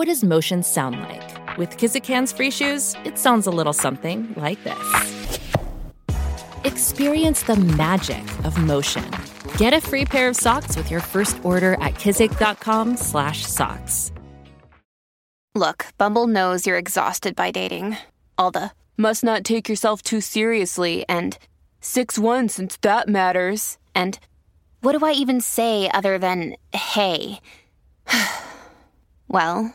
What does motion sound like? With Kizik hands free shoes, it sounds a little something like this. Experience the magic of motion. Get a free pair of socks with your first order at kizik.com/socks. Look, Bumble knows you're exhausted by dating. All the must not take yourself too seriously and 6-1 since that matters. And what do I even say other than hey? well,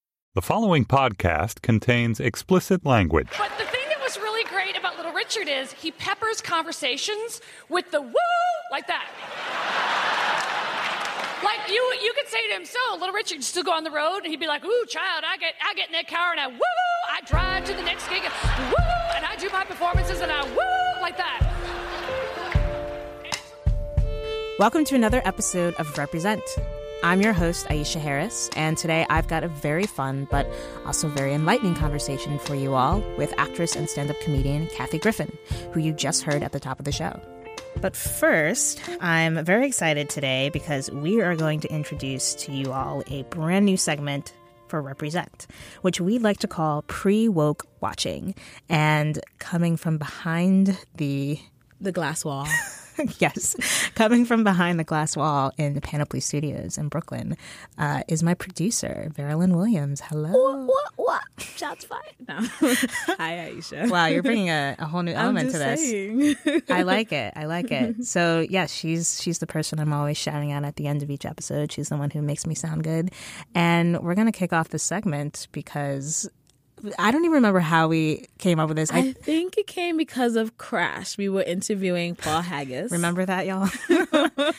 The following podcast contains explicit language. But the thing that was really great about Little Richard is he peppers conversations with the woo like that. Like you, you could say to him, "So, Little Richard, you still go on the road?" And he'd be like, "Ooh, child, I get, I get in that car and I woo, I drive to the next gig and woo, and I do my performances and I woo like that." Welcome to another episode of Represent. I'm your host, Aisha Harris, and today I've got a very fun but also very enlightening conversation for you all with actress and stand up comedian Kathy Griffin, who you just heard at the top of the show. But first, I'm very excited today because we are going to introduce to you all a brand new segment for Represent, which we like to call pre woke watching. And coming from behind the the glass wall. yes, coming from behind the glass wall in the Panoply Studios in Brooklyn uh, is my producer, Veralyn Williams. Hello. What? What? Shots fired. No. Hi, Aisha. Wow, you're bringing a, a whole new element to this. I like it. I like it. So yeah, she's she's the person I'm always shouting at at the end of each episode. She's the one who makes me sound good, and we're gonna kick off this segment because I don't even remember how we came up with this. I, think it came because of Crash. We were interviewing Paul Haggis. remember that, y'all?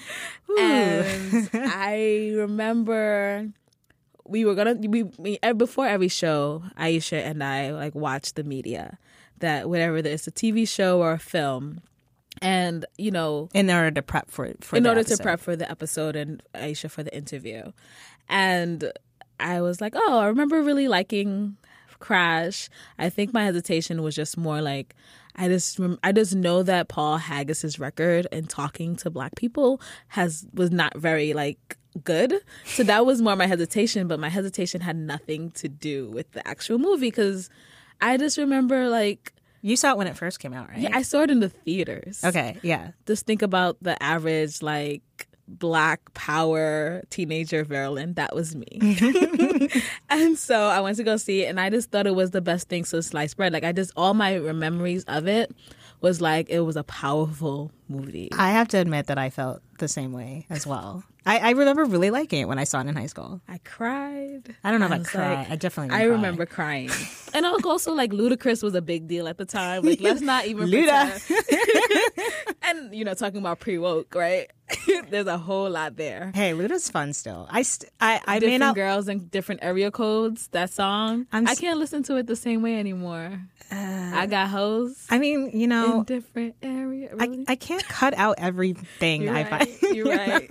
and I remember we were gonna we, we before every show, Aisha and I like watch the media that whatever it's a TV show or a film. And you know, in order to prep for, for in order episode. to prep for the episode and Aisha for the interview, and I was like, oh, I remember really liking Crash. I think my hesitation was just more like I just I just know that Paul Haggis's record in talking to black people has was not very like good. So that was more my hesitation, but my hesitation had nothing to do with the actual movie cuz I just remember like you saw it when it first came out, right? Yeah, I saw it in the theaters. Okay, yeah. Just think about the average like black power teenager Veralyn. That was me. and so I went to go see it and I just thought it was the best thing since sliced bread. Like I just all my memories of it was like it was a powerful movie. I have to admit that I felt the same way as well. I, I remember really liking it when I saw it in high school. I cried. I don't know if I, I cried. Like, I definitely. I cry. remember crying, and also like Ludacris was a big deal at the time. Like let's not even Luda. and you know, talking about pre woke, right? There's a whole lot there. Hey, Luda's fun still. I st- I I different may not girls and different area codes. That song, I'm I can't listen to it the same way anymore. Uh, I got hoes. I mean, you know, in different area. Really? I I can't cut out everything I right. find. You're right.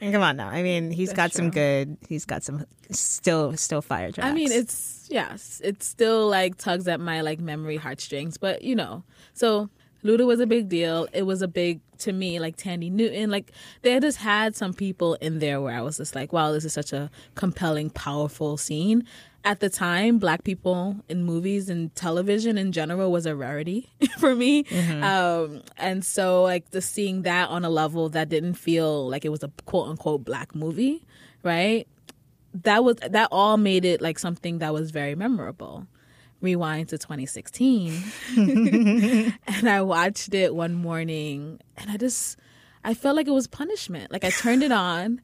and come on now. I mean, he's That's got some good. He's got some still still fire tracks. I mean, it's yes, it still like tugs at my like memory heartstrings, but you know, so Luda was a big deal. It was a big to me, like Thandie Newton. Like they just had some people in there where I was just like, wow, this is such a compelling, powerful scene. at the time, black people in movies and television in general was a rarity for me. Um, and so, like, the seeing that on a level that didn't feel like it was a quote unquote black movie, right? That was that all made it like something that was very memorable. Rewind to 2016, and I watched it one morning, and I just I felt like it was punishment. Like I turned it on.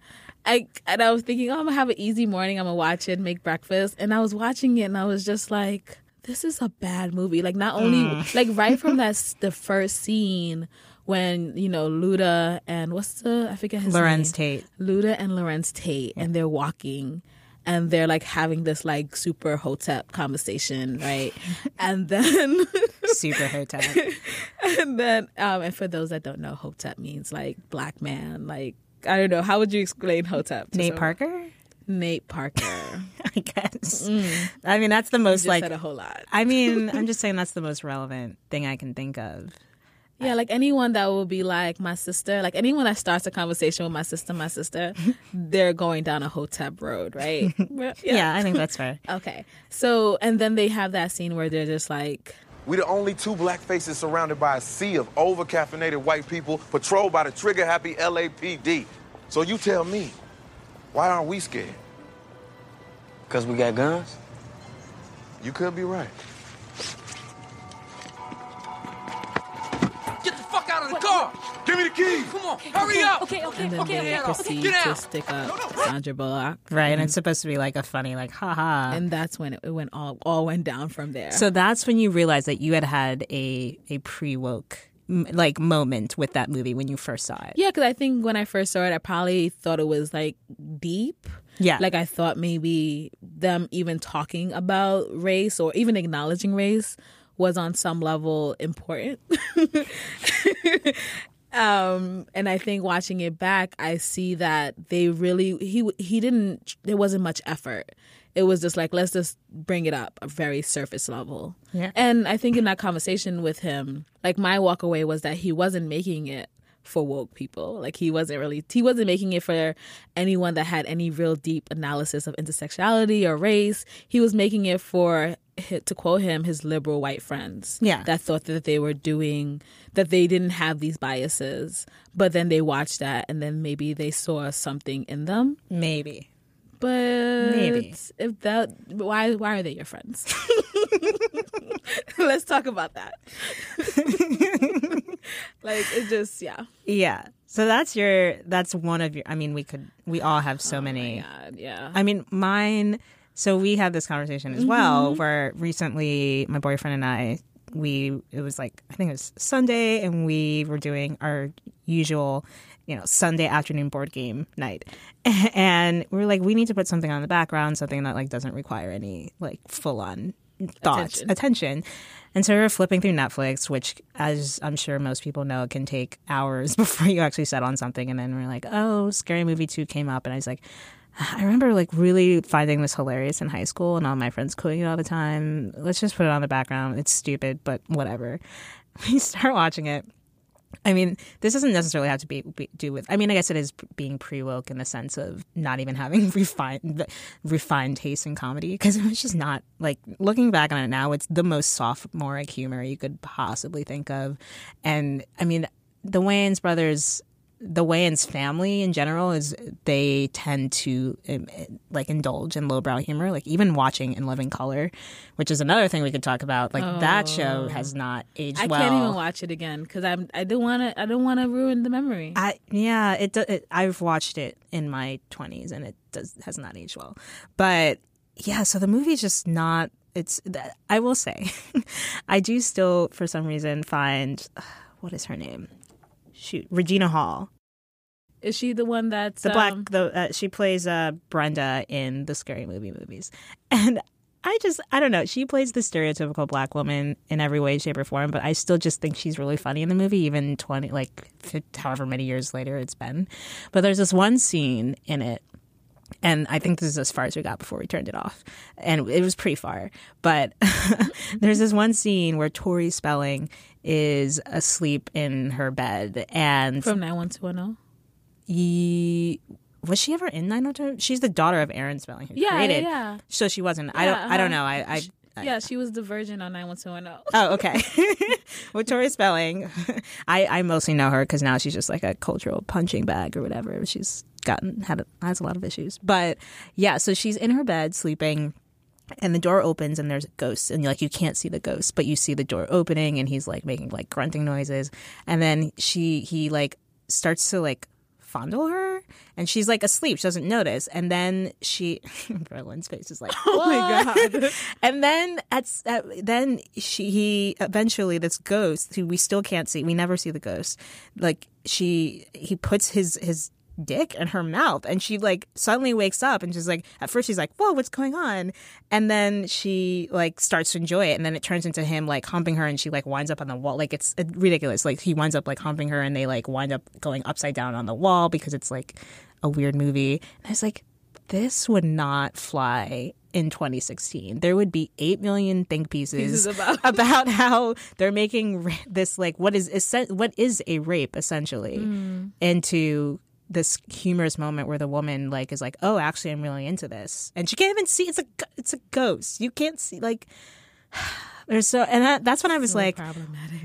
I and I was thinking, oh, I'm gonna have an easy morning. I'm gonna watch it, make breakfast, and I was watching it, and I was just like, this is a bad movie. Like not only mm. like right from that the first scene when you know Luda and what's the I forget his Larenz name. Tate. Luda and Larenz Tate, and they're walking. And they're like having this like super hotep conversation, right? and then Super hotep. and then um and for those that don't know hotep means like black man like i don't know how would you explain hotep to Nate someone? Parker? nate parker I guess. I mean, that's the most like. said a whole lot I mean, I'm just saying that's the most relevant thing I can think of. Yeah like anyone that will be like my sister like anyone that starts a conversation with my sister my sister they're going down a hotep road right Yeah. I think that's fair. okay so and then they have that scene where they're just like We the only two black faces surrounded by a sea of over-caffeinated white people patrolled by the trigger-happy LAPD. So you tell me, why aren't we scared? Because we got guns? You could be right. Car! Give me the keys. Come on, hurry up! Okay, okay, and then okay, they okay. proceed Get to stick up sandra bullock Right. And it's supposed to be like a funny, like, haha. and that's when it, it went all all went down from there So that's when you realized that you had had a a pre woke like moment with that movie when you first saw it. Yeah, because I think when I first saw it, I probably thought it was like deep. Yeah. Like I thought maybe them even talking about race or even acknowledging race was on some level important. um and I think watching it back I see that they really he he didn't there wasn't much effort. It was just like let's just bring it up a very surface level. Yeah. And I think in that conversation with him, like my walk away was that he wasn't making it for woke people. Like he wasn't really he wasn't making it for anyone that had any real deep analysis of intersectionality or race. He was making it for to quote him his liberal white friends. Yeah. That thought that they were doing that they didn't have these biases, but then they watched that and then maybe they saw something in them. Maybe. But Maybe. if that why why are they your friends? Let's talk about that. like it just yeah. Yeah. So that's your that's one of your I mean we could we all have so Oh many God, yeah. I mean mine so we had this conversation as Mm-hmm. well where recently my boyfriend and I we it was like I think it was Sunday and we were doing our usual you know Sunday afternoon board game night and we were like we need to put something on the background something that like doesn't require any like full on thoughts Attention. attention and so we were flipping through Netflix which as I'm sure most people know can take hours before you actually set on something and then we're like oh scary movie 2 came up and I was like I remember like really finding this hilarious in high school and all my friends quoting it all the time. Let's just put it on the background. It's stupid, but whatever. We start watching it. I mean, this doesn't necessarily have to be, be do with. I mean, I guess it is being pre woke in the sense of not even having refined refined taste in comedy because it was just not like looking back on it now. It's the most sophomoric humor you could possibly think of, and I mean, the Wayans brothers the Wayans family in general is they tend to um, like indulge in lowbrow humor. Like even watching In Living Color, which is another thing we could talk about. Like that show has not aged I well. I can't even watch it again because I'm I don't want to I don't want to ruin the memory. I yeah, it, it. I've watched it in my twenties, and it does has not aged well. But yeah, so the movie's just not. It's. I will say, I do still, for some reason, find what is her name? Shoot, Regina Hall, Is she the one that's the black. um, The uh, she plays uh, Brenda in the Scary Movie movies, and. I just, I don't know. She plays the stereotypical black woman in every way, shape, or form, but I still just think she's really funny in the movie, even 20, like, however many years later it's been. But there's this one scene in it and I think this is as far as we got before we turned it off, and it was pretty far. But there's this one scene where Tori Spelling is asleep in her bed, and from 91210? ye, was she ever in 902? She's the daughter of Aaron Spelling who Yeah, created. yeah. So she wasn't. I don't. I don't uh-huh. know. I. I yeah, she was the virgin on 91210. Oh, okay. With Tori Spelling, I, I mostly know her because now she's just like a cultural punching bag or whatever. She's gotten had has a lot of issues, but yeah. So she's in her bed sleeping, and the door opens and there's a ghost, and like you can't see the ghost, but you see the door opening, and he's like making like grunting noises, and then she he like starts to like fondle her and she's like asleep. She doesn't notice. And then she Berlin's face is like oh my god. And then at, at then she he eventually this ghost who we still can't see we never see the ghost like she he puts his his dick in her mouth. And she like suddenly wakes up and she's like at first she's like whoa what's going on? And then she like starts to enjoy it. And then it turns into him like humping her and she like winds up on the wall. Like it's ridiculous. Like he winds up like humping her and they like wind up going upside down on the wall because it's like a weird movie. And i was like this would not fly in 2016 there would be 8 million think pieces, Pieces about- about how they're making this like what is what is a rape essentially Mm. into this humorous moment where the woman like is like oh actually i'm really into this. And she can't even see it's a it's a ghost. You can't see like there's so and that, that's when i was So like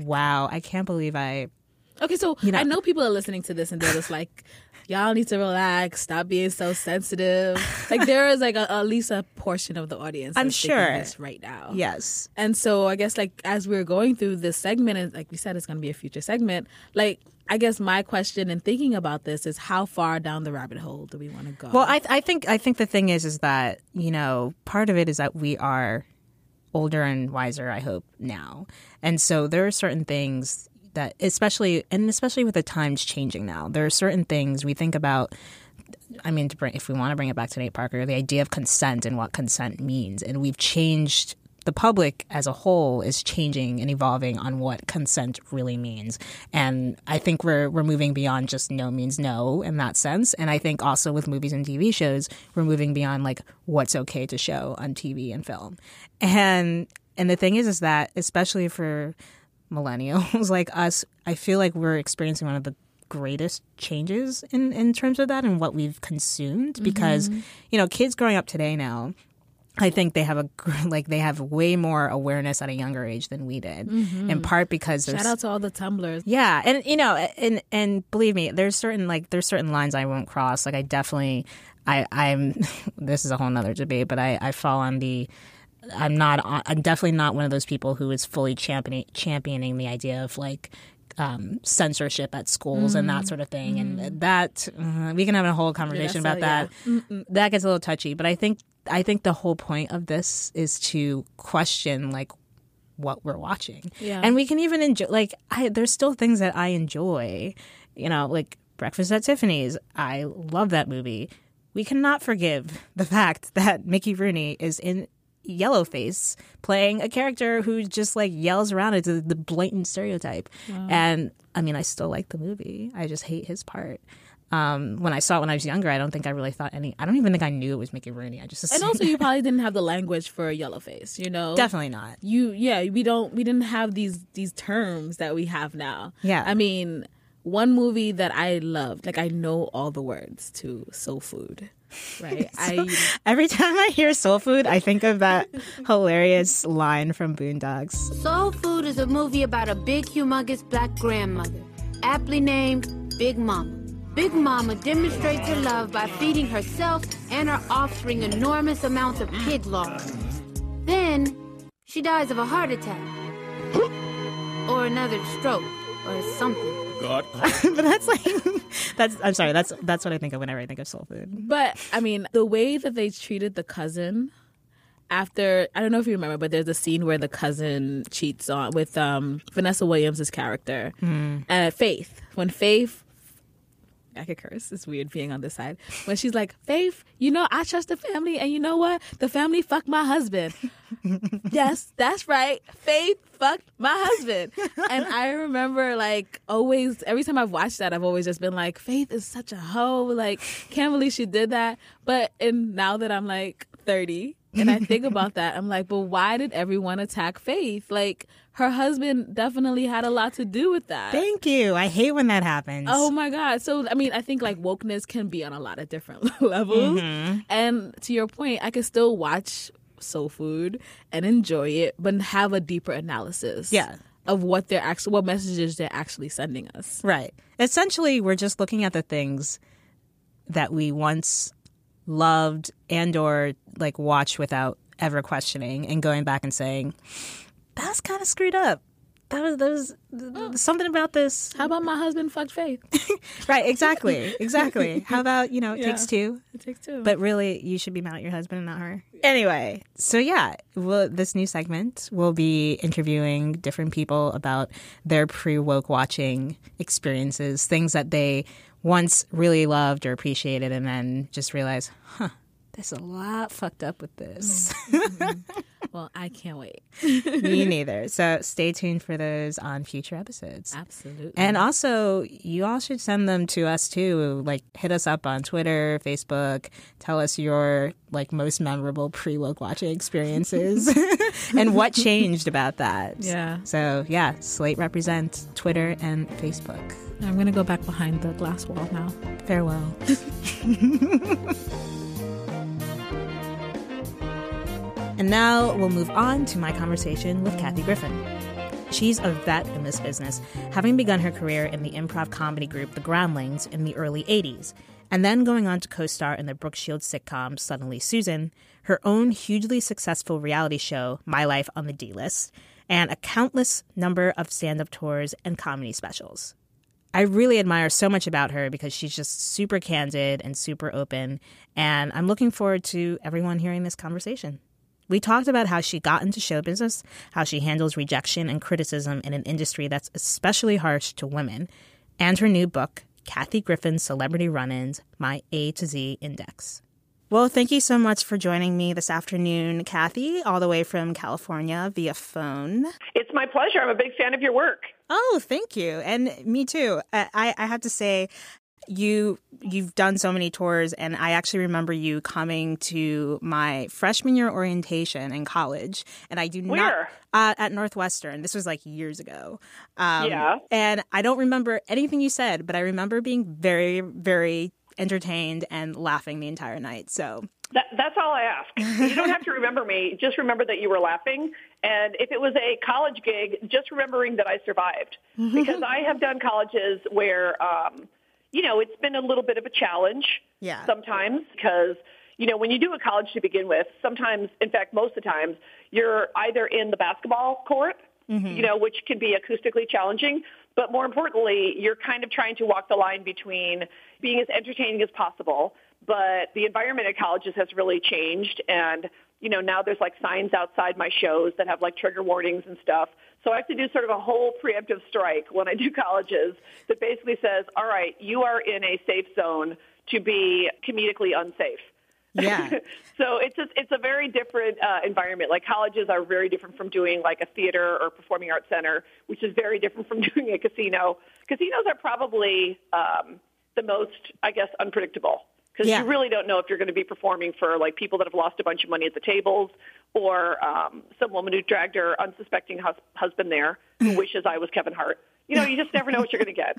wow i can't believe i Okay, so You know- I know people are listening to this and they're just like, y'all need to relax, stop being so sensitive. Like there is like a, at least a portion of the audience. I'm sure. this right now. yes And so I guess like as we're going through this segment, and like we said, it's going to be a future segment. Like I guess my question in thinking about this is how far down the rabbit hole do we want to go? Well, I, I think I think the thing is is that you know part of it is that we are older and wiser. I hope now, and so there are certain things that, especially and especially with the times changing now, there are certain things we think about. I mean, to bring, if we want to bring it back to Nate Parker, the idea of consent and what consent means, and we've changed. The public as a whole is changing and evolving on what consent really means, and I think we're we're moving beyond just no means no in that sense. And I think also with movies and TV shows, we're moving beyond like what's okay to show on TV and film. And and the thing is, is that especially for millennials like us, I feel like we're experiencing one of the greatest changes in in terms of that and what we've consumed because mm-hmm. you know kids growing up today now I think they have a like they have way more awareness at a younger age than we did. Mm-hmm. In part because there's Shout out to all the tumblers. yeah, and you know, and and believe me, there's certain like there's certain lines I won't cross. Like I definitely, I I'm. This is a whole nother debate, but I I fall on the. I'm not. I'm definitely not one of those people who is fully championing championing the idea of like. Um, censorship at schools and that sort of thing, and that uh, we can have a whole conversation that's about that. That gets a little touchy, but I think I think the whole point of this is to question like what we're watching. Yeah. And we can even enjoy like I there's still things that I enjoy. You know, like Breakfast at Tiffany's. I love that movie. We cannot forgive the fact that Mickey Rooney is in Yellowface playing a character who just like yells around it's the blatant stereotype. And I mean I still like the movie. I just hate his part. Um, when I saw it when I was younger, I don't think I really thought any. I don't even think I knew it was Mickey Rooney. I just And assumed- also, you probably didn't have the language for yellow face. You know, definitely not. you yeah we don't we didn't have these these terms that we have now Yeah. i mean one movie that i loved like i know all the words to soul food right i Every time I hear soul food, I think of that hilarious line from Boondocks. Soul Food is a movie about a big, humongous black grandmother, aptly named Big Mama. Big Mama demonstrates her love by feeding herself and her offspring enormous amounts of pig lard. Then, she dies of a heart attack. or another stroke, or something. but that's like that's I'm sorry, that's that's what I think of whenever I think of soul food. but i mean the way that they treated the cousin after i don't know if you remember but there's a scene where the cousin cheats on with um vanessa williams' character uh, faith when faith I could curse. It's weird being on this side. When she's like, Faith, you know, I trust the family, and you know what? The family fucked my husband. Yes, that's right. Faith fucked my husband. and I remember, like, always, every time I've watched that, I've always just been like, Faith is such a hoe. Like, can't believe she did that. But and now that I'm like 30, and I think about that. I'm like, but why did everyone attack Faith? Like, her husband definitely had a lot to do with that. Thank you. I hate when that happens. Oh my God. So, I mean, I think like wokeness can be on a lot of different levels. Mhm. And to your point, I can still watch soul food and enjoy it, but have a deeper analysis. Yeah. Of what they're actually, what messages they're actually sending us. Right. Essentially, we're just looking at the things that we once loved and or like watched without ever questioning and going back and saying, that's kind of screwed up. That was, that was th- mm. something about this. How about my husband fucked Faith? right, exactly. Exactly. How about, you know, it Yeah. takes two? It takes two. But really, you should be mad at your husband and not her. Anyway, so yeah, well, this new segment will be interviewing different people about their pre woke watching experiences, things that they once really loved or appreciated, and then just realized, huh, there's a lot fucked up with this. Mm-hmm. Mm-hmm. well, I can't wait. Me neither. So stay tuned for those on future episodes. Absolutely. And also, you all should send them to us too. Like, hit us up on Twitter, Facebook. Tell us your like most memorable pre woke watching experiences and what changed about that. Yeah. So yeah, Slate represents Twitter and Facebook. I'm going to go back behind the glass wall now. Farewell. And now we'll move on to my conversation with Kathy Griffin. She's a vet in this business, having begun her career in the improv comedy group The Groundlings in the early 80s, and then going on to co star in the Brooke Shields sitcom Suddenly Susan, her own hugely successful reality show, My Life on the D List, and a countless number of stand up tours and comedy specials. I really admire so much about her because she's just super candid and super open, and I'm looking forward to everyone hearing this conversation. We talked about how she got into show business, how she handles rejection and criticism in an industry that's especially harsh to women, and her new book, Kathy Griffin's Celebrity Run Ins My A to Z Index. Well, thank you so much for joining me this afternoon, Kathy, all the way from California via phone. It's my pleasure. I'm a big fan of your work. Oh, thank you, and me too. I, I I have to say, you you've done so many tours, and I actually remember you coming to my freshman year orientation in college, and I do not uh, at Northwestern. This was like years ago. Um, Yeah. and I don't remember anything you said, but I remember being very very entertained and laughing the entire night. So That, that's all I ask. You don't have to remember me. Just remember that you were laughing. And if it was a college gig, just remembering that I survived. Because I have done colleges where, um, you know, it's been a little bit of a challenge Yeah. sometimes because, you know, when you do a college to begin with, sometimes, in fact, most of the times, you're either in the basketball court, mm-hmm. you know, which can be acoustically challenging. But more importantly, you're kind of trying to walk the line between being as entertaining as possible. But the environment at colleges has really changed. And, you know, now there's like signs outside my shows that have like trigger warnings and stuff. So I have to do sort of a whole preemptive strike when I do colleges that basically says, all right, you are in a safe zone to be comedically unsafe. yeah, So it's a, it's a very different uh, environment. Like colleges are very different from doing like a theater or performing arts center, which is very different from doing a casino. Casinos are probably um, the most, I guess, unpredictable because Yeah. you really don't know if you're going to be performing for like people that have lost a bunch of money at the tables or um, some woman who dragged her unsuspecting hus- husband there who wishes I was Kevin Hart. You know, you just never know what you're going to get.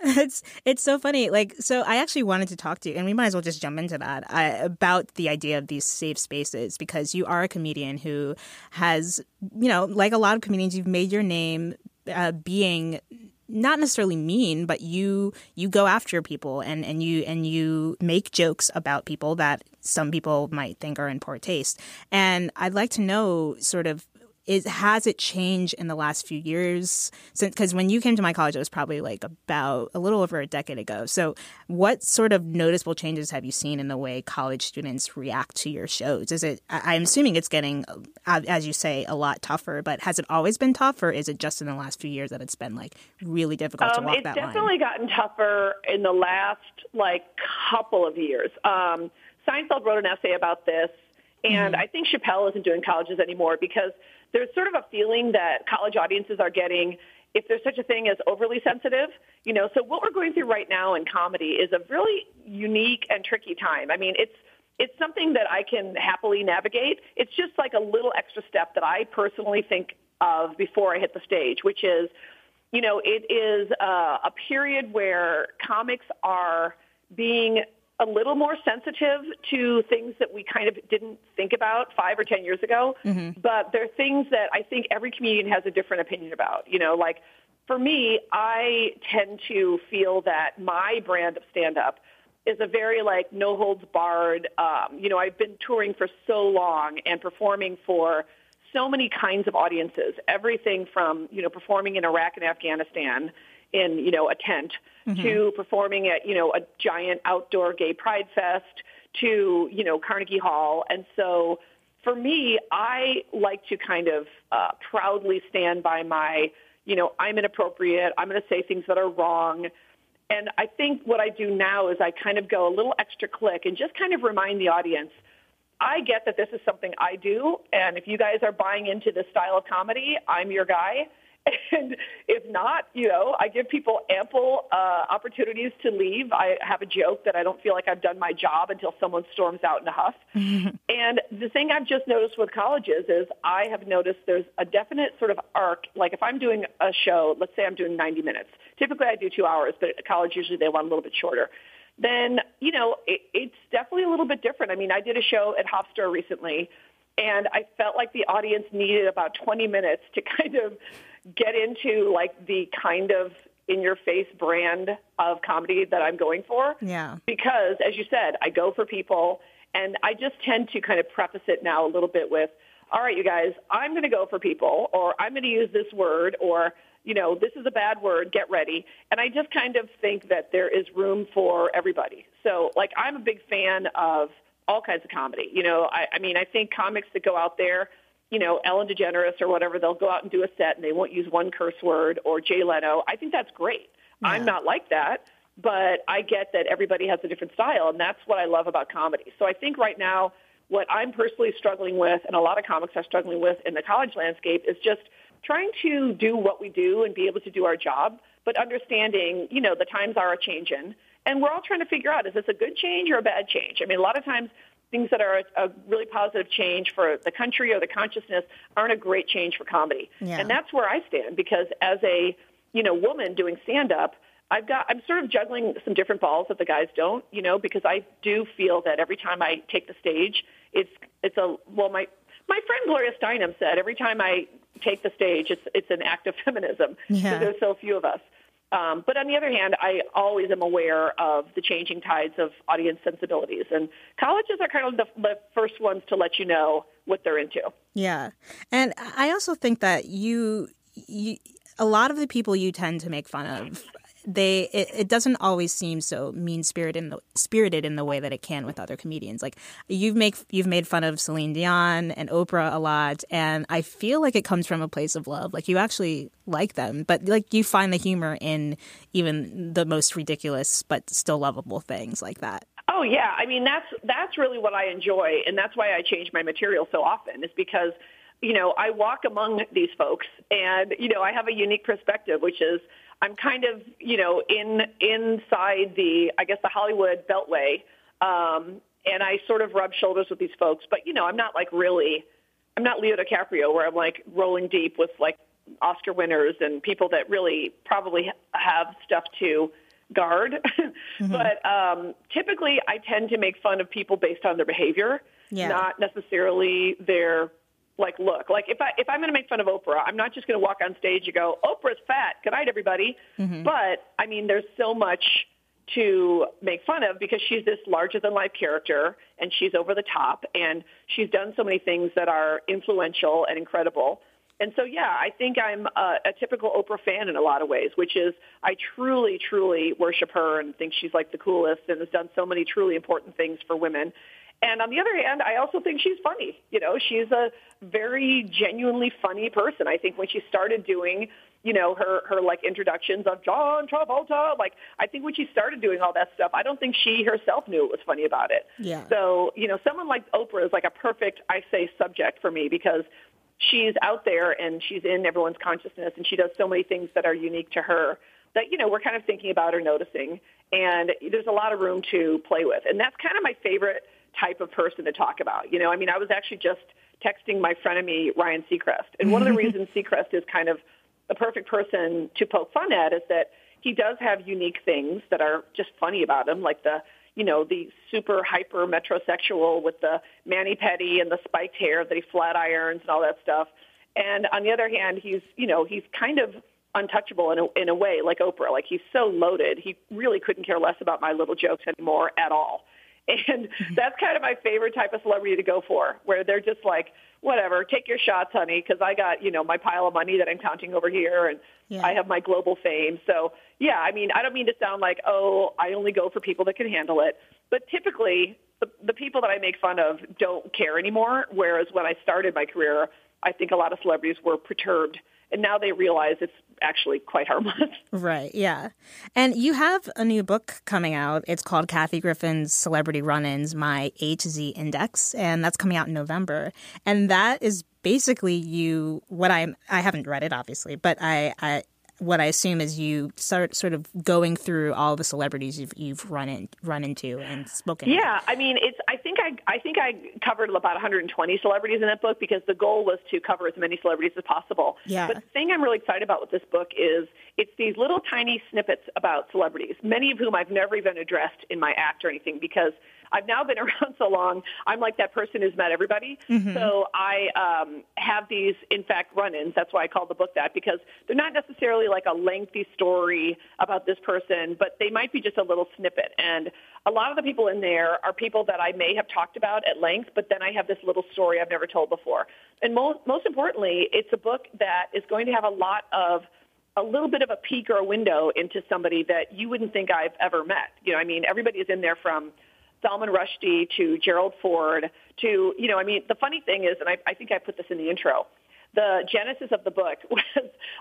it's it's so funny. Like, so I actually wanted to talk to you, and we might as well just jump into that uh, about the idea of these safe spaces because you are a comedian who has, you know, like a lot of comedians, you've made your name uh, being not necessarily mean, but you you go after people and and you and you make jokes about people that some people might think are in poor taste. And I'd like to know sort of is has it changed in the last few years since because when you came to my college it was probably like about a little over a decade ago. So what sort of noticeable changes have you seen in the way college students react to your shows? Is it i'm assuming it's getting uh, as you say a lot tougher but has it always been tough or is it just in the last few years that it's been like really difficult to Um, walk it's that definitely gotten tougher in the last like couple of years. Um, Seinfeld wrote an essay about this, and I think Chappelle isn't doing colleges anymore because there's sort of a feeling that college audiences are getting, if there's such a thing as overly sensitive, you know. So what we're going through right now in comedy is a really unique and tricky time. I mean, it's it's something that I can happily navigate. It's just like a little extra step that I personally think of before I hit the stage, which is, you know, it is uh, a period where comics are being a little more sensitive to things that we kind of didn't think about five or ten years ago. Mm-hmm. But they're things that I think every comedian has a different opinion about. You know, like for me, I tend to feel that my brand of stand up is a very like no holds barred. Um, you know, I've been touring for so long and performing for so many kinds of audiences. Everything from you know performing in Iraq and Afghanistan in you know a tent Mhm. to performing at you know a giant outdoor gay pride fest to you know Carnegie Hall, and so for me, I like to kind of uh, proudly stand by my you know I'm inappropriate. I'm going to say things that are wrong. And I think what I do now is I kind of go a little extra click and just kind of remind the audience, I get that this is something I do, and if you guys are buying into this style of comedy, I'm your guy. And if not, you know, I give people ample uh, opportunities to leave. I have a joke that I don't feel like I've done my job until someone storms out in a huff. And the thing I've just noticed with colleges is I have noticed there's a definite sort of arc. Like if I'm doing a show, let's say I'm doing 90 minutes. Typically I do two hours, but at college usually they want a little bit shorter. Then, you know, it, it's definitely a little bit different. I mean, I did a show at Hofstra recently, and I felt like the audience needed about 20 minutes to kind of get into like the kind of in your face brand of comedy that I'm going for Yeah. because, as you said, I go for people, and I just tend to kind of preface it now a little bit with, all right, you guys, I'm going to go for people, or I'm going to use this word, or, you know, this is a bad word, get ready. And I just kind of think that there is room for everybody. So, like, I'm a big fan of all kinds of comedy. You know, I, I mean, I think comics that go out there, you know, Ellen DeGeneres or whatever, they'll go out and do a set and they won't use one curse word, or Jay Leno. I think that's great. I'm not like that, but I get that everybody has a different style, and that's what I love about comedy. So I think right now, what I'm personally struggling with, and a lot of comics are struggling with in the college landscape, is just trying to do what we do and be able to do our job, but understanding, you know, the times are a changing, and we're all trying to figure out is this a good change or a bad change? I mean, a lot of times things that are a, a really positive change for the country or the consciousness aren't a great change for comedy. Yeah. And that's where I stand because as a, you know, woman doing stand up, I've got I'm sort of juggling some different balls that the guys don't, you know, because I do feel that every time I take the stage, it's it's a well my my friend Gloria Steinem said every time I take the stage, it's it's an act of feminism because Yeah. there's so few of us. Um, but on the other hand, I always am aware of the changing tides of audience sensibilities, and colleges are kind of the, the first ones to let you know what they're into. Yeah. And I also think that you, you a lot of the people you tend to make fun of they it, it doesn't always seem so mean spirited in the spirited in the way that it can with other comedians. Like you've make you've made fun of Celine Dion and Oprah a lot, and I feel like it comes from a place of love. Like you actually like them, but like you find the humor in even the most ridiculous but still lovable things like that. Oh yeah, I mean that's that's really what I enjoy, and that's why I change my material so often. Is because you know I walk among these folks, and you know I have a unique perspective, which is I'm kind of you know in inside the I guess the Hollywood beltway, um, and I sort of rub shoulders with these folks, but you know I'm not like really I'm not Leo DiCaprio where I'm like rolling deep with like Oscar winners and people that really probably have stuff to guard. But um, typically, I tend to make fun of people based on their behavior, Yeah. not necessarily their like look. Like if I if I'm going to make fun of Oprah, I'm not just going to walk on stage and go, "Oprah's fat." Good night, everybody. Mm-hmm. But I mean, there's so much to make fun of because she's this larger than life character and she's over the top and she's done so many things that are influential and incredible. And so, yeah, I think I'm a, a typical Oprah fan in a lot of ways, which is I truly, truly worship her and think she's like the coolest and has done so many truly important things for women. And on the other hand, I also think she's funny. You know, she's a very genuinely funny person. I think when she started doing, you know, her her like introductions of John Travolta, like I think when she started doing all that stuff, I don't think she herself knew it was funny about it. Yeah. So, you know, someone like Oprah is like a perfect, I say, subject for me because she's out there and she's in everyone's consciousness and she does so many things that are unique to her that, you know, we're kind of thinking about or noticing. And there's a lot of room to play with. And that's kind of my favorite type of person to talk about. You know, I mean, I was actually just texting my frenemy Ryan Seacrest, and one of the reasons Seacrest is kind of a perfect person to poke fun at is that he does have unique things that are just funny about him, like the you know the super hyper metrosexual with the mani pedi and the spiked hair that he flat irons and all that stuff. And on the other hand, he's you know he's kind of untouchable in a, in a way, like Oprah. Like he's so loaded, he really couldn't care less about my little jokes anymore at all. And mm-hmm. that's kind of my favorite type of celebrity to go for, where they're just like, whatever, take your shots, honey, because I got, you know, my pile of money that I'm counting over here and Yeah. I have my global fame. So, yeah, I mean, I don't mean to sound like, oh, I only go for people that can handle it. But typically, the, the people that I make fun of don't care anymore. Whereas when I started my career, I think a lot of celebrities were perturbed. And now they realize it's actually quite harmless. Right, yeah. And you have a new book coming out. It's called Kathy Griffin's Celebrity Run Ins My A-Z Index, and that's coming out in November. And that is basically you what I'm I haven't read it obviously, but I, I what I assume is you start sort of going through all the celebrities you've you've run in run into and spoken with. Yeah, I mean, it's. I think I. I think I covered about 120 celebrities in that book because the goal was to cover as many celebrities as possible. Yeah. But the thing I'm really excited about with this book is it's these little tiny snippets about celebrities, many of whom I've never even addressed in my act or anything because I've now been around so long. I'm like that person who's met everybody. Mhm. So I um, have these, in fact, run-ins. That's why I call the book that because they're not necessarily like a lengthy story about this person, but they might be just a little snippet. And a lot of the people in there are people that I may have talked about at length, but then I have this little story I've never told before. And most, most importantly, it's a book that is going to have a lot of a little bit of a peek or a window into somebody that you wouldn't think I've ever met. You know, I mean, everybody is in there from Salman Rushdie to Gerald Ford to, you know, I mean, the funny thing is, and I, I think I put this in the intro, the genesis of the book was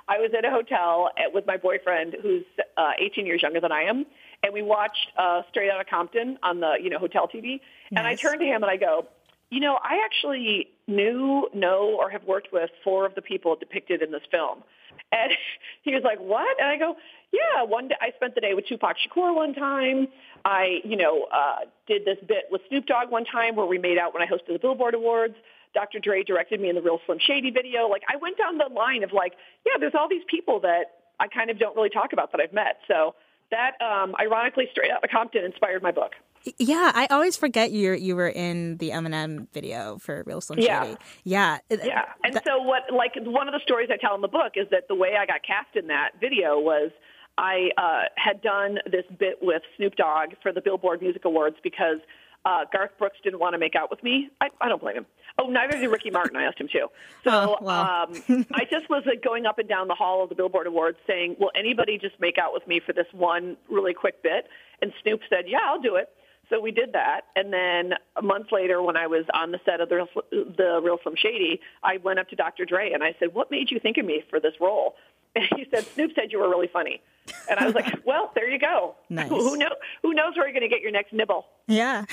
I was at a hotel at, with my boyfriend who's uh, 18 years younger than I am, and we watched uh, Straight Outta Compton on the, you know, hotel TV. And I turned to him and I go, you know, I actually knew, know, or have worked with four of the people depicted in this film. And he was like, what? And I go, yeah, one day I spent the day with Tupac Shakur one time. I, you know, uh, did this bit with Snoop Dogg one time where we made out when I hosted the Billboard Awards. Dr. Dre directed me in the Real Slim Shady video. Like I went down the line of like, yeah, there's all these people that I kind of don't really talk about that I've met. So that, um, ironically, straight out of Compton inspired my book. Yeah, I always forget you you were in the Eminem video for Real Slim Yeah. Shady. Yeah. Yeah. And so what, like one of the stories I tell in the book is that the way I got cast in that video was I uh, had done this bit with Snoop Dogg for the Billboard Music Awards because uh, Garth Brooks didn't want to make out with me. I, I don't blame him. Oh, neither did Ricky Martin. I asked him too. So um, I just was like, going up and down the hall of the Billboard Awards saying, will anybody just make out with me for this one really quick bit? And Snoop said, yeah, I'll do it. So we did that, and then a month later, when I was on the set of the Real, the Real Slim Shady, I went up to Dr. Dre and I said, "What made you think of me for this role?" And he said, "Snoop said you were really funny." And I was like, "Well, there you go. Nice. Who, know? Who knows where you're going to get your next nibble?" Yeah.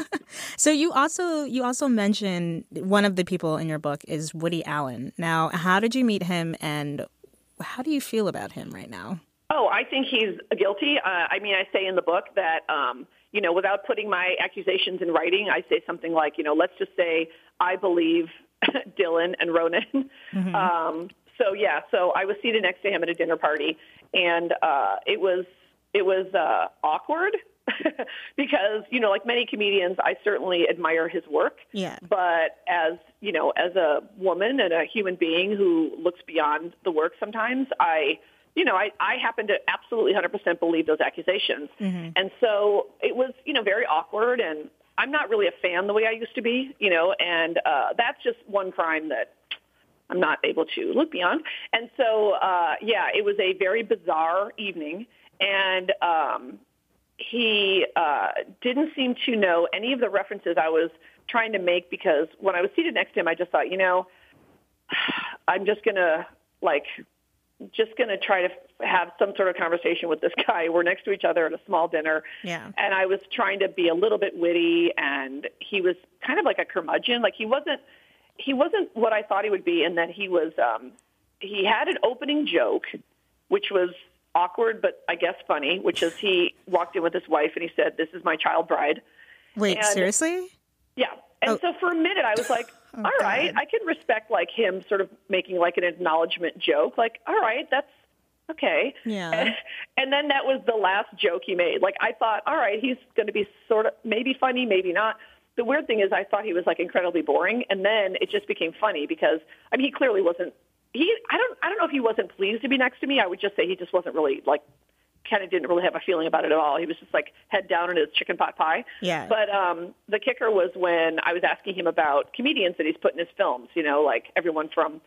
so you also you also mentioned one of the people in your book is Woody Allen. Now, how did you meet him and how do you feel about him right now? Oh, I think he's guilty. Uh, I mean, I say in the book that, um, you know, without putting my accusations in writing, I say something like, you know, let's just say I believe Dylan and Ronan. Um, so yeah, so I was seated next to him at a dinner party, and uh, it was it was uh, awkward because you know, like many comedians, I certainly admire his work. Yeah. But as you know, as a woman and a human being who looks beyond the work, sometimes I, you know, I, I happen to absolutely 100% believe those accusations. And so it was, you know, very awkward and I'm not really a fan the way I used to be, you know, and uh, that's just one crime that I'm not able to look beyond. And so, uh, yeah, it was a very bizarre evening and, um, he uh, didn't seem to know any of the references I was trying to make because when I was seated next to him, I just thought, you know, I'm just gonna like just gonna try to have some sort of conversation with this guy. We're next to each other at a small dinner, Yeah. and I was trying to be a little bit witty, and he was kind of like a curmudgeon. Like he wasn't he wasn't what I thought he would be, in that he was um, he had an opening joke, which was awkward but I guess funny, which is he walked in with his wife and he said, "This is my child bride." Wait, And- seriously? Yeah. And Oh. so for a minute, I was like, all right, I can respect like him sort of making like an acknowledgement joke. Like, all right, that's okay. Yeah. And, and then that was the last joke he made. Like, I thought, all right, he's going to be sort of maybe funny, maybe not. The weird thing is, I thought he was like incredibly boring, and then it just became funny because I mean, he clearly wasn't. He, I don't, I don't know if he wasn't pleased to be next to me. I would just say he just wasn't really like kind of didn't really have a feeling about it at all. He was just like head down in his chicken pot pie. Yeah. But um, the kicker was when I was asking him about comedians that he's put in his films. You know, like everyone from,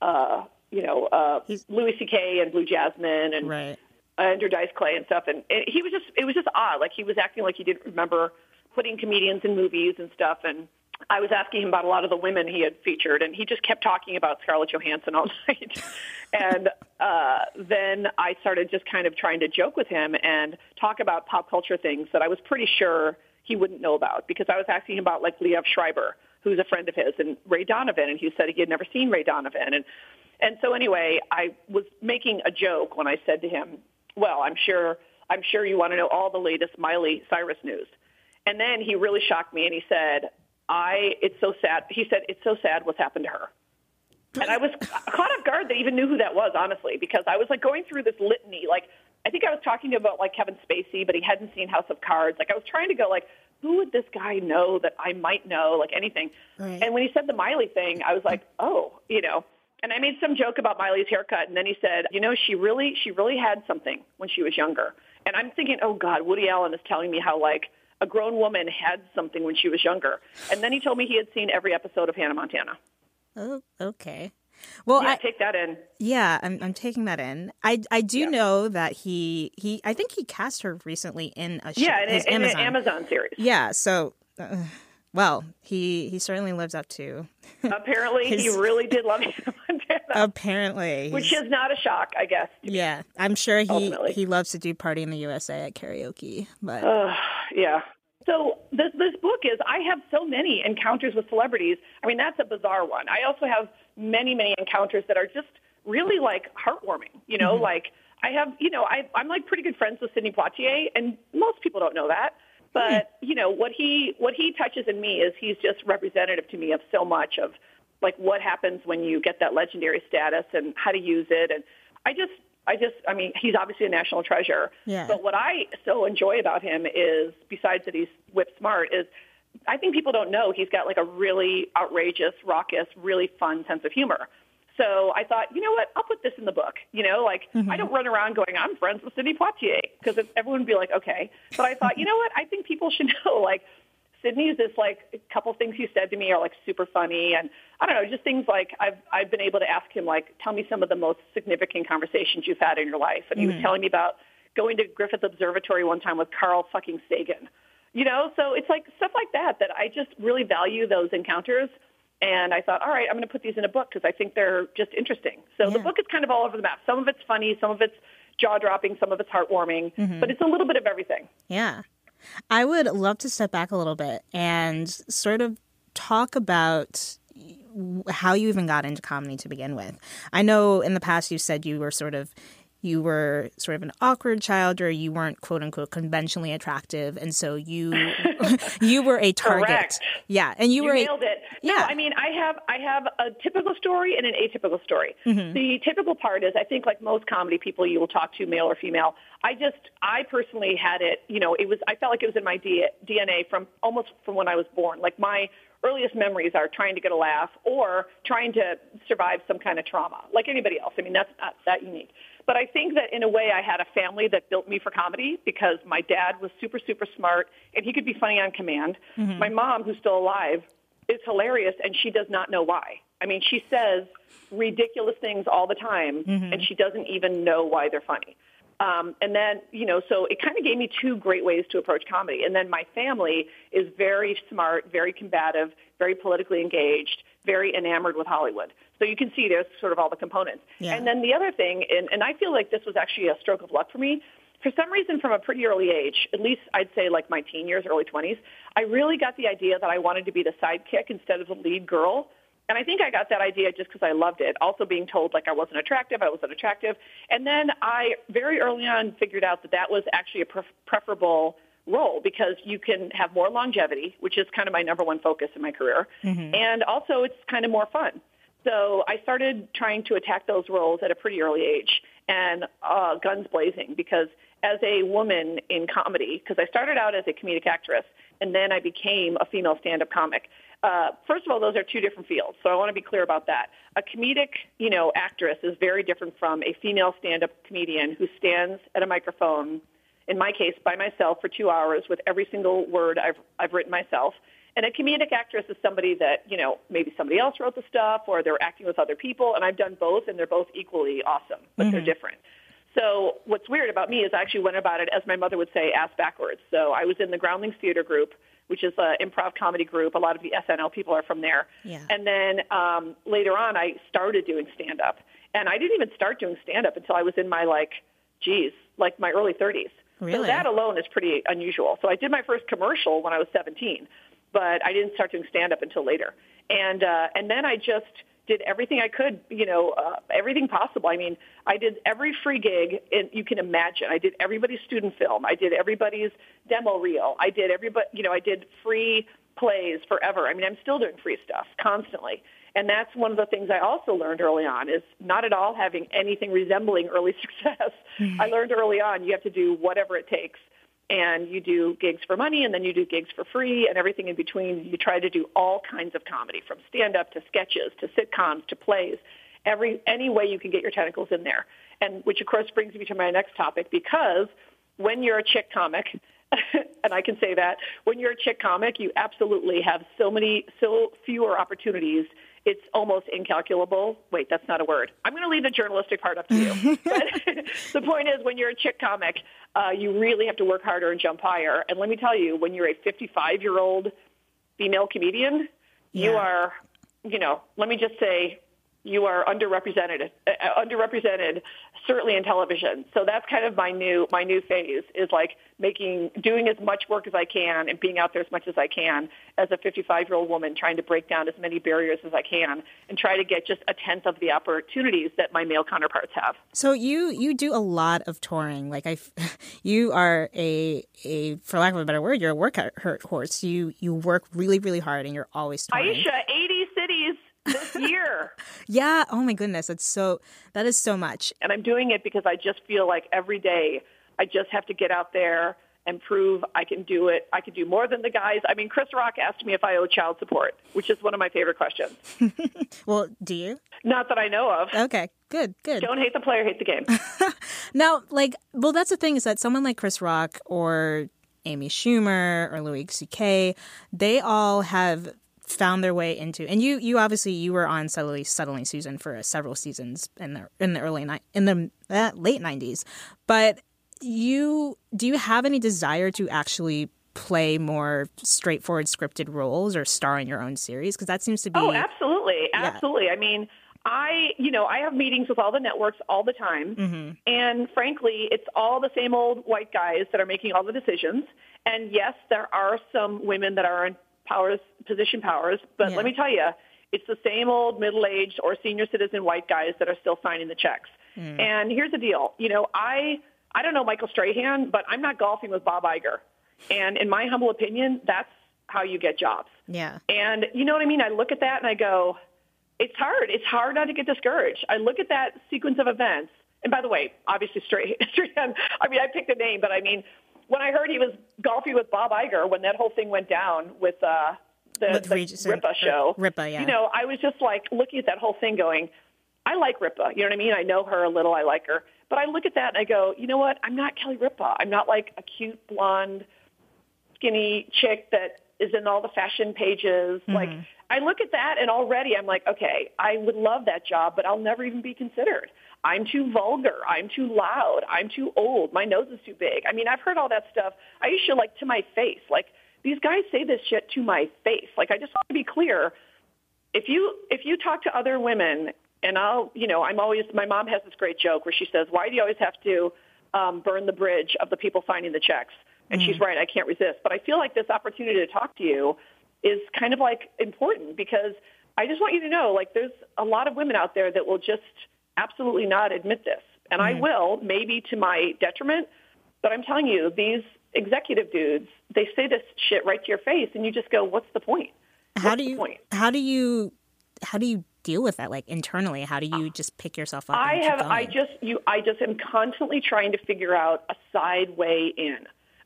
uh, you know, uh, Louis C.K. and Blue Jasmine and right. Andrew Dice Clay and stuff. And it, he was just, it was just odd. Like he was acting like he didn't remember putting comedians in movies and stuff. And I was asking him about a lot of the women he had featured, and he just kept talking about Scarlett Johansson all night. and uh, then I started just kind of trying to joke with him and talk about pop culture things that I was pretty sure he wouldn't know about because I was asking him about like Liev Schreiber, who's a friend of his, and Ray Donovan, and he said he had never seen Ray Donovan. And and so anyway, I was making a joke when I said to him, "Well, I'm sure I'm sure you want to know all the latest Miley Cyrus news." And then he really shocked me and he said, I, it's so sad. He said, it's so sad what's happened to her. And I was caught off guard that even knew who that was, honestly, because I was like going through this litany. Like, I think I was talking about like Kevin Spacey, but he hadn't seen House of Cards. Like, I was trying to go like, who would this guy know that I might know, like anything. Right. And when he said the Miley thing, I was like, oh, you know. And I made some joke about Miley's haircut, and then he said, you know, she really, she really had something when she was younger. And I'm thinking, oh God, Woody Allen is telling me how like a grown woman had something when she was younger. And then he told me he had seen every episode of Hannah Montana. Oh, okay. Well, yeah, I, take that in. yeah, I'm I'm taking that in. I I do know that he he I think he cast her recently in a show, Yeah, in, his in Amazon. an Amazon series. Yeah, so uh, well, he he certainly lives up to. Apparently, he really did love Hannah Montana, Apparently, which is not a shock, I guess. yeah, I'm sure he Ultimately. he loves to do party in the USA at karaoke, but Ugh, yeah. So this this book is I have so many encounters with celebrities. I mean, that's a bizarre one. I also have many many encounters that are just really like heartwarming. You know, Mhm. like I have you know I I'm like pretty good friends with Sidney Poitier, and most people don't know that. But you know what he what he touches in me is he's just representative to me of so much of like what happens when you get that legendary status and how to use it and I just I just I mean he's obviously a national treasure Yeah. but what I so enjoy about him is besides that he's whip smart is I think people don't know he's got like a really outrageous raucous really fun sense of humor so I thought, you know what? I'll put this in the book. You know, like I mm-hmm. don't run around going, "I'm friends with Sidney Poitier," because everyone would be like, "Okay." But I thought, you know what? I think people should know, like, Sydney's this like a couple things he said to me are like super funny, and I don't know, just things like I've I've been able to ask him like, tell me some of the most significant conversations you've had in your life, and he was Mhm. telling me about going to Griffith Observatory one time with Carl fucking Sagan. You know, so it's like stuff like that that I just really value those encounters. And I thought, all right, I'm going to put these in a book because I think they're just interesting. So the book is kind of all over the map. Some of it's funny, some of it's jaw dropping, some of it's heartwarming, Mhm. but it's a little bit of everything. Yeah. I would love to step back a little bit and sort of talk about how you even got into comedy to begin with. I know in the past you said you were sort of you were sort of an awkward child or you weren't quote unquote conventionally attractive and so you you were a target. Correct. Yeah, and you, You were a- it. No, I mean, I have I have a typical story and an atypical story. Mhm. The typical part is, I think, like most comedy people you will talk to, male or female. I just, I personally had it. You know, it was. I felt like it was in my D- DNA from almost from when I was born. Like my earliest memories are trying to get a laugh or trying to survive some kind of trauma, like anybody else. I mean, that's not that unique. But I think that in a way I had a family that built me for comedy because my dad was super, super smart and he could be funny on command. Mhm. My mom, who's still alive, is hilarious and she does not know why. I mean, she says ridiculous things all the time Mhm. and she doesn't even know why they're funny. Um, and then, you know, so it kind of gave me two great ways to approach comedy. And then my family is very smart, very combative, very politically engaged, very enamored with Hollywood. So you can see there's sort of all the components. Yeah. And then the other thing, and, and I feel like this was actually a stroke of luck for me. For some reason, from a pretty early age, at least I'd say like my teen years, early 20s, I really got the idea that I wanted to be the sidekick instead of the lead girl. And I think I got that idea just because I loved it. Also being told like I wasn't attractive, I wasn't attractive. And then I very early on figured out that that was actually a pref- preferable role because you can have more longevity, which is kind of my number one focus in my career, Mm-hmm. and also it's kind of more fun. So I started trying to attack those roles at a pretty early age and uh, guns blazing because as a woman in comedy, because I started out as a comedic actress and then I became a female stand-up comic. Uh, first of all, those are two different fields, so I want to be clear about that. A comedic, you know, actress is very different from a female stand-up comedian who stands at a microphone, in my case, by myself for two hours with every single word I've I've written myself. And a comedic actress is somebody that, you know, maybe somebody else wrote the stuff or they're acting with other people. And I've done both and they're both equally awesome, but they're different. So what's weird about me is I actually went about it, as my mother would say, ass backwards. So I was in the Groundlings Theater Group, which is an improv comedy group. A lot of the SNL people are from there. Yeah. And then um, later on, I started doing stand-up. And I didn't even start doing stand-up until I was in my, like, geez, like my early 30s. Really? So that alone is pretty unusual. So I did my first commercial when I was 17, but I didn't start doing stand up until later. And uh, and then I just did everything I could, you know, uh, everything possible. I mean, I did every free gig in, you can imagine. I did everybody's student film. I did everybody's demo reel. I did everybody, you know, I did free plays forever. I mean, I'm still doing free stuff constantly. And that's one of the things I also learned early on is not at all having anything resembling early success. I learned early on you have to do whatever it takes. And you do gigs for money and then you do gigs for free and everything in between. You try to do all kinds of comedy from stand up to sketches to sitcoms to plays. Every any way you can get your tentacles in there. And which of course brings me to my next topic because when you're a chick comic, and I can say that when you're a chick comic, you absolutely have so many, so fewer opportunities. It's almost incalculable. Wait, that's not a word. I'm going to leave the journalistic part up to you. but the point is, when you're a chick comic, uh, you really have to work harder and jump higher. And let me tell you, when you're a 55 year old female comedian, you are, you know, let me just say, you are underrepresented, uh, underrepresented, certainly in television. So that's kind of my new my new phase is like making doing as much work as I can and being out there as much as I can as a 55 year old woman, trying to break down as many barriers as I can and try to get just a tenth of the opportunities that my male counterparts have. So you you do a lot of touring. Like I, you are a a for lack of a better word, you're a workhorse. You you work really really hard and you're always touring. Aisha, 80 cities this year. Yeah. Oh my goodness. That's so. That is so much. And I'm doing it because I just feel like every day I just have to get out there and prove I can do it. I can do more than the guys. I mean, Chris Rock asked me if I owe child support, which is one of my favorite questions. Well, do you? Not that I know of. Okay. Good. Good. Don't hate the player, hate the game. Now, like, well, that's the thing is that someone like Chris Rock or Amy Schumer or Louis C.K., they all have found their way into and you you obviously you were on Suddenly Susan for several seasons in the in the early ni- in the uh, late 90s but you do you have any desire to actually play more straightforward scripted roles or star in your own series because that seems to be Oh, absolutely. Absolutely. I mean, I, you know, I have meetings with all the networks all the time. Mm-hmm. And frankly, it's all the same old white guys that are making all the decisions. And yes, there are some women that are powers, position powers. But Yeah. let me tell you, it's the same old middle-aged or senior citizen white guys that are still signing the checks. Mm. And here's the deal. You know, I, I don't know Michael Strahan, but I'm not golfing with Bob Iger. And in my humble opinion, that's how you get jobs. yeah And you know what I mean? I look at that and I go, it's hard. It's hard not to get discouraged. I look at that sequence of events. And by the way, obviously Strahan, straight I mean, I picked a name, but I mean, when I heard he was golfing with Bob Iger, when that whole thing went down with, uh, the, With the Regis Ripa show, Ripa, yeah. you know, I was just like looking at that whole thing going, I like Ripa. You know what I mean? I know her a little. I like her. But I look at that and I go, you know what? I'm not Kelly Ripa. I'm not like a cute blonde skinny chick that is in all the fashion pages. Like I look at that and already I'm like, okay, I would love that job, but I'll never even be considered. I'm too vulgar. I'm too loud. I'm too old. My nose is too big. I mean, I've heard all that stuff. I used to like to my face. Like these guys say this shit to my face. Like I just want to be clear. If you if you talk to other women and I'll, you know, I'm always my mom has this great joke where she says, "Why do you always have to um, burn the bridge of the people signing the checks?" And she's right. I can't resist. But I feel like this opportunity to talk to you is kind of like important because I just want you to know, like, there's a lot of women out there that will just absolutely not admit this, and I mm-hmm. will, maybe to my detriment. But I'm telling you, these executive dudes, they say this shit right to your face, and you just go, "What's the point?" How do you point? how do you how do you deal with that like internally? How do you ah. just pick yourself up? I have. I just you. I just am constantly trying to figure out a side way in.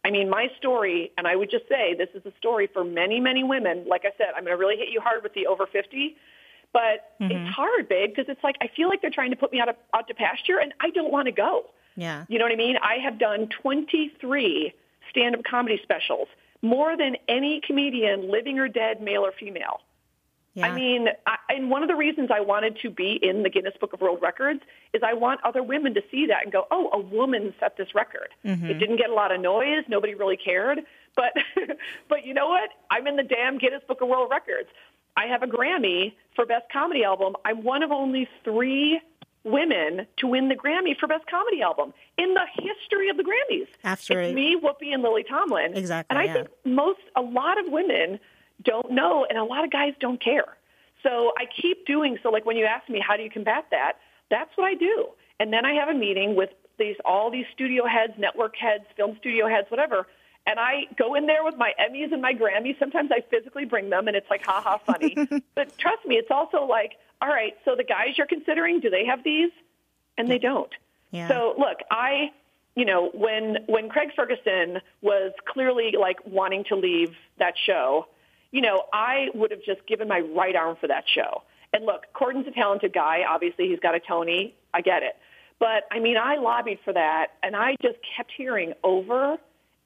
I mean, my story, and I would just say this is a story for many, many women. Like I said, I'm going to really hit you hard with the over 50, but Mm-hmm. it's hard, babe, because it's like I feel like they're trying to put me out of out to pasture, and I don't want to go. yeah. You know what I mean? I have done 23 stand-up comedy specials, more than any comedian, living or dead, male or female. Yeah. I mean, I, and one of the reasons I wanted to be in the Guinness Book of World Records is I want other women to see that and go, "Oh, a woman set this record." Mm-hmm. It didn't get a lot of noise; nobody really cared. But, but you know what? I'm in the damn Guinness Book of World Records. I have a Grammy for Best Comedy Album. I'm one of only three women to win the Grammy for Best Comedy Album in the history of the Grammys. After it's me, Whoopi, and Lily Tomlin. Exactly, And I yeah. think most, a lot of women don't know, and a lot of guys don't care. So I keep doing so. Like when you ask me, how do you combat that? That's what I do. And then I have a meeting with these all these studio heads, network heads, film studio heads, whatever. And I go in there with my Emmys and my Grammys. Sometimes I physically bring them, and it's like ha ha funny. but trust me, it's also like, all right, so the guys you're considering, do they have these? And they don't. Yeah. So look, I, you know, when when Craig Ferguson was clearly like wanting to leave that show, you know, I would have just given my right arm for that show. And look, Corden's a talented guy. Obviously, he's got a Tony. I get it. But I mean, I lobbied for that, and I just kept hearing over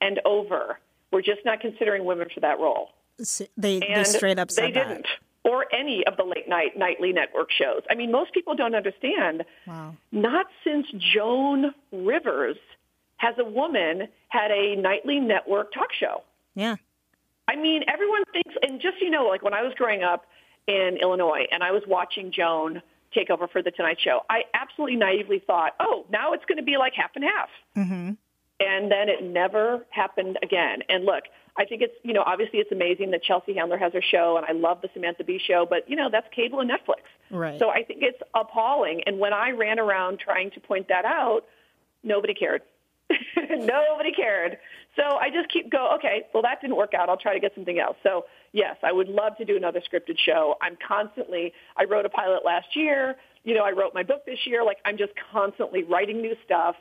and over, we're just not considering women for that role. S- They they straight up said they that. didn't. Or any of the late night nightly network shows. I mean, most people don't understand. Wow. Not since Joan Rivers has a woman had a nightly network talk show. Yeah. I mean, everyone thinks, and just you know, like when I was growing up in Illinois and I was watching Joan take over for the Tonight Show, I absolutely naively thought, oh, now it's going to be like half and half. Mm-hmm. And then it never happened again. And look, I think it's, you know, obviously it's amazing that Chelsea Handler has her show, and I love the Samantha Bee show, but, you know, that's cable and Netflix. Right. So I think it's appalling. And when I ran around trying to point that out, nobody cared. nobody cared. So I just keep go, okay, well, that didn't work out. I'll try to get something else. So, yes, I would love to do another scripted show. I'm constantly, I wrote a pilot last year. You know, I wrote my book this year. Like, I'm just constantly writing new stuff,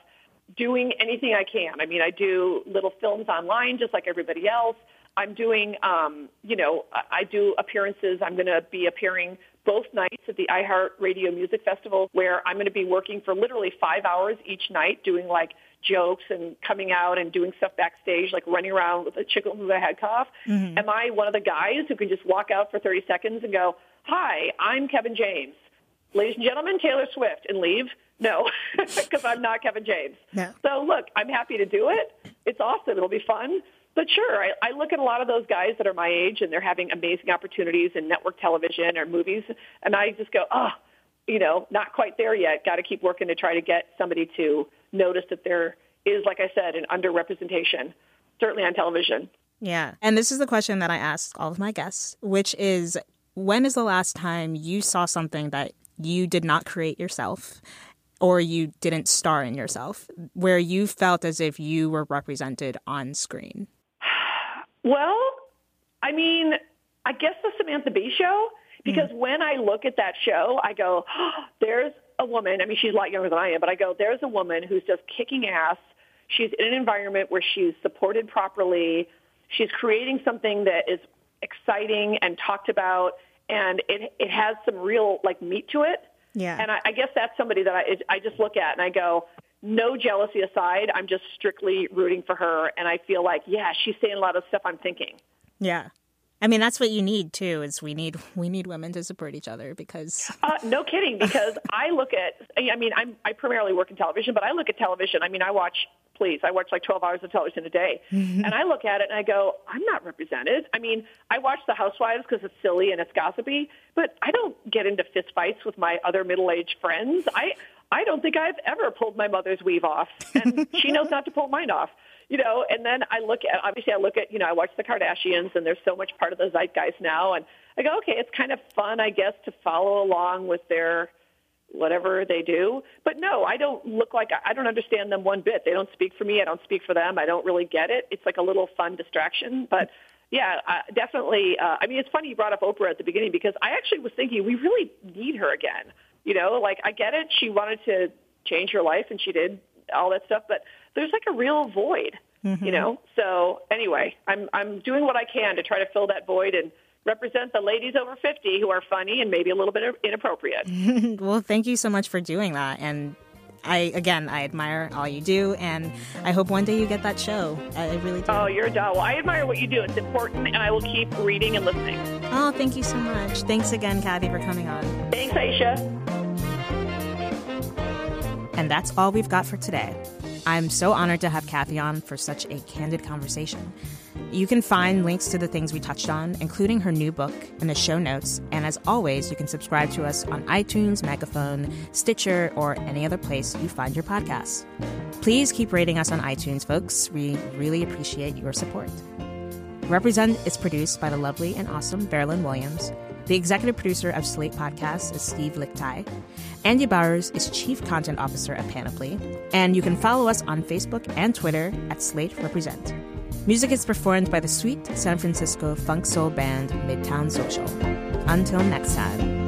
doing anything I can. I mean, I do little films online just like everybody else. I'm doing, um, you know, I do appearances. I'm going to be appearing both nights at the iHeart Radio Music Festival, where I'm going to be working for literally five hours each night, doing like jokes and coming out and doing stuff backstage, like running around with a chicken had a head cough. Mm-hmm. Am I one of the guys who can just walk out for 30 seconds and go, "Hi, I'm Kevin James, ladies and gentlemen, Taylor Swift," and leave? No, because I'm not Kevin James. No. So look, I'm happy to do it. It's awesome. It'll be fun. But sure, I, I look at a lot of those guys that are my age and they're having amazing opportunities in network television or movies, and I just go, oh, you know, not quite there yet. Got to keep working to try to get somebody to notice that there is, like I said, an underrepresentation, certainly on television. Yeah. And this is the question that I ask all of my guests, which is when is the last time you saw something that you did not create yourself or you didn't star in yourself, where you felt as if you were represented on screen? Well, I mean, I guess the Samantha Bee show, because mm. when I look at that show, I go, oh, there's a woman. I mean, she's a lot younger than I am, but I go, there's a woman who's just kicking ass. She's in an environment where she's supported properly. She's creating something that is exciting and talked about, and it it has some real like meat to it. Yeah. And I, I guess that's somebody that I I just look at and I go, no jealousy aside, I'm just strictly rooting for her, and I feel like, yeah, she's saying a lot of stuff I'm thinking. Yeah. I mean, that's what you need too. Is we need we need women to support each other because Uh, no kidding, because I look at, I mean, I'm, I primarily work in television, but I look at television. I mean, I watch, please, I watch like 12 hours of television a day. and I look at it and I go, I'm not represented. I mean, I watch The Housewives because it's silly and it's gossipy, but I don't get into fist fights with my other middle-aged friends. I, I don't think I've ever pulled my mother's weave off, and she knows not to pull mine off. You know, and then I look at obviously I look at you know I watch the Kardashians, and there's so much part of the zeitgeist now, and I go, okay, it's kind of fun, I guess, to follow along with their whatever they do. But no, I don't look like I don't understand them one bit. They don't speak for me. I don't speak for them. I don't really get it. It's like a little fun distraction, but yeah, uh, definitely. Uh, I mean, it's funny you brought up Oprah at the beginning because I actually was thinking we really need her again. You know, like I get it. She wanted to change her life and she did all that stuff, but there's like a real void. Mm-hmm. You know. So anyway, I'm I'm doing what I can to try to fill that void and represent the ladies over 50 who are funny and maybe a little bit inappropriate. well, thank you so much for doing that. And I, again, I admire all you do. And I hope one day you get that show. I really do. Oh, you're a doll. Well, I admire what you do. It's important, and I will keep reading and listening. Oh, thank you so much. Thanks again, Kathy, for coming on. Thanks, Aisha. And that's all we've got for today. I'm so honored to have Kathy on for such a candid conversation. You can find links to the things we touched on, including her new book, in the show notes. And as always, you can subscribe to us on iTunes, Megaphone, Stitcher, or any other place you find your podcasts. Please keep rating us on iTunes, folks. We really appreciate your support. Represent is produced by the lovely and awesome Veralyn Williams. The executive producer of Slate Podcasts is Steve Lickteig. Andy Bowers is Chief Content Officer at Panoply. And you can follow us on Facebook and Twitter at Slate Represent. Music is performed by the sweet San Francisco funk soul band Midtown Social. Until next time.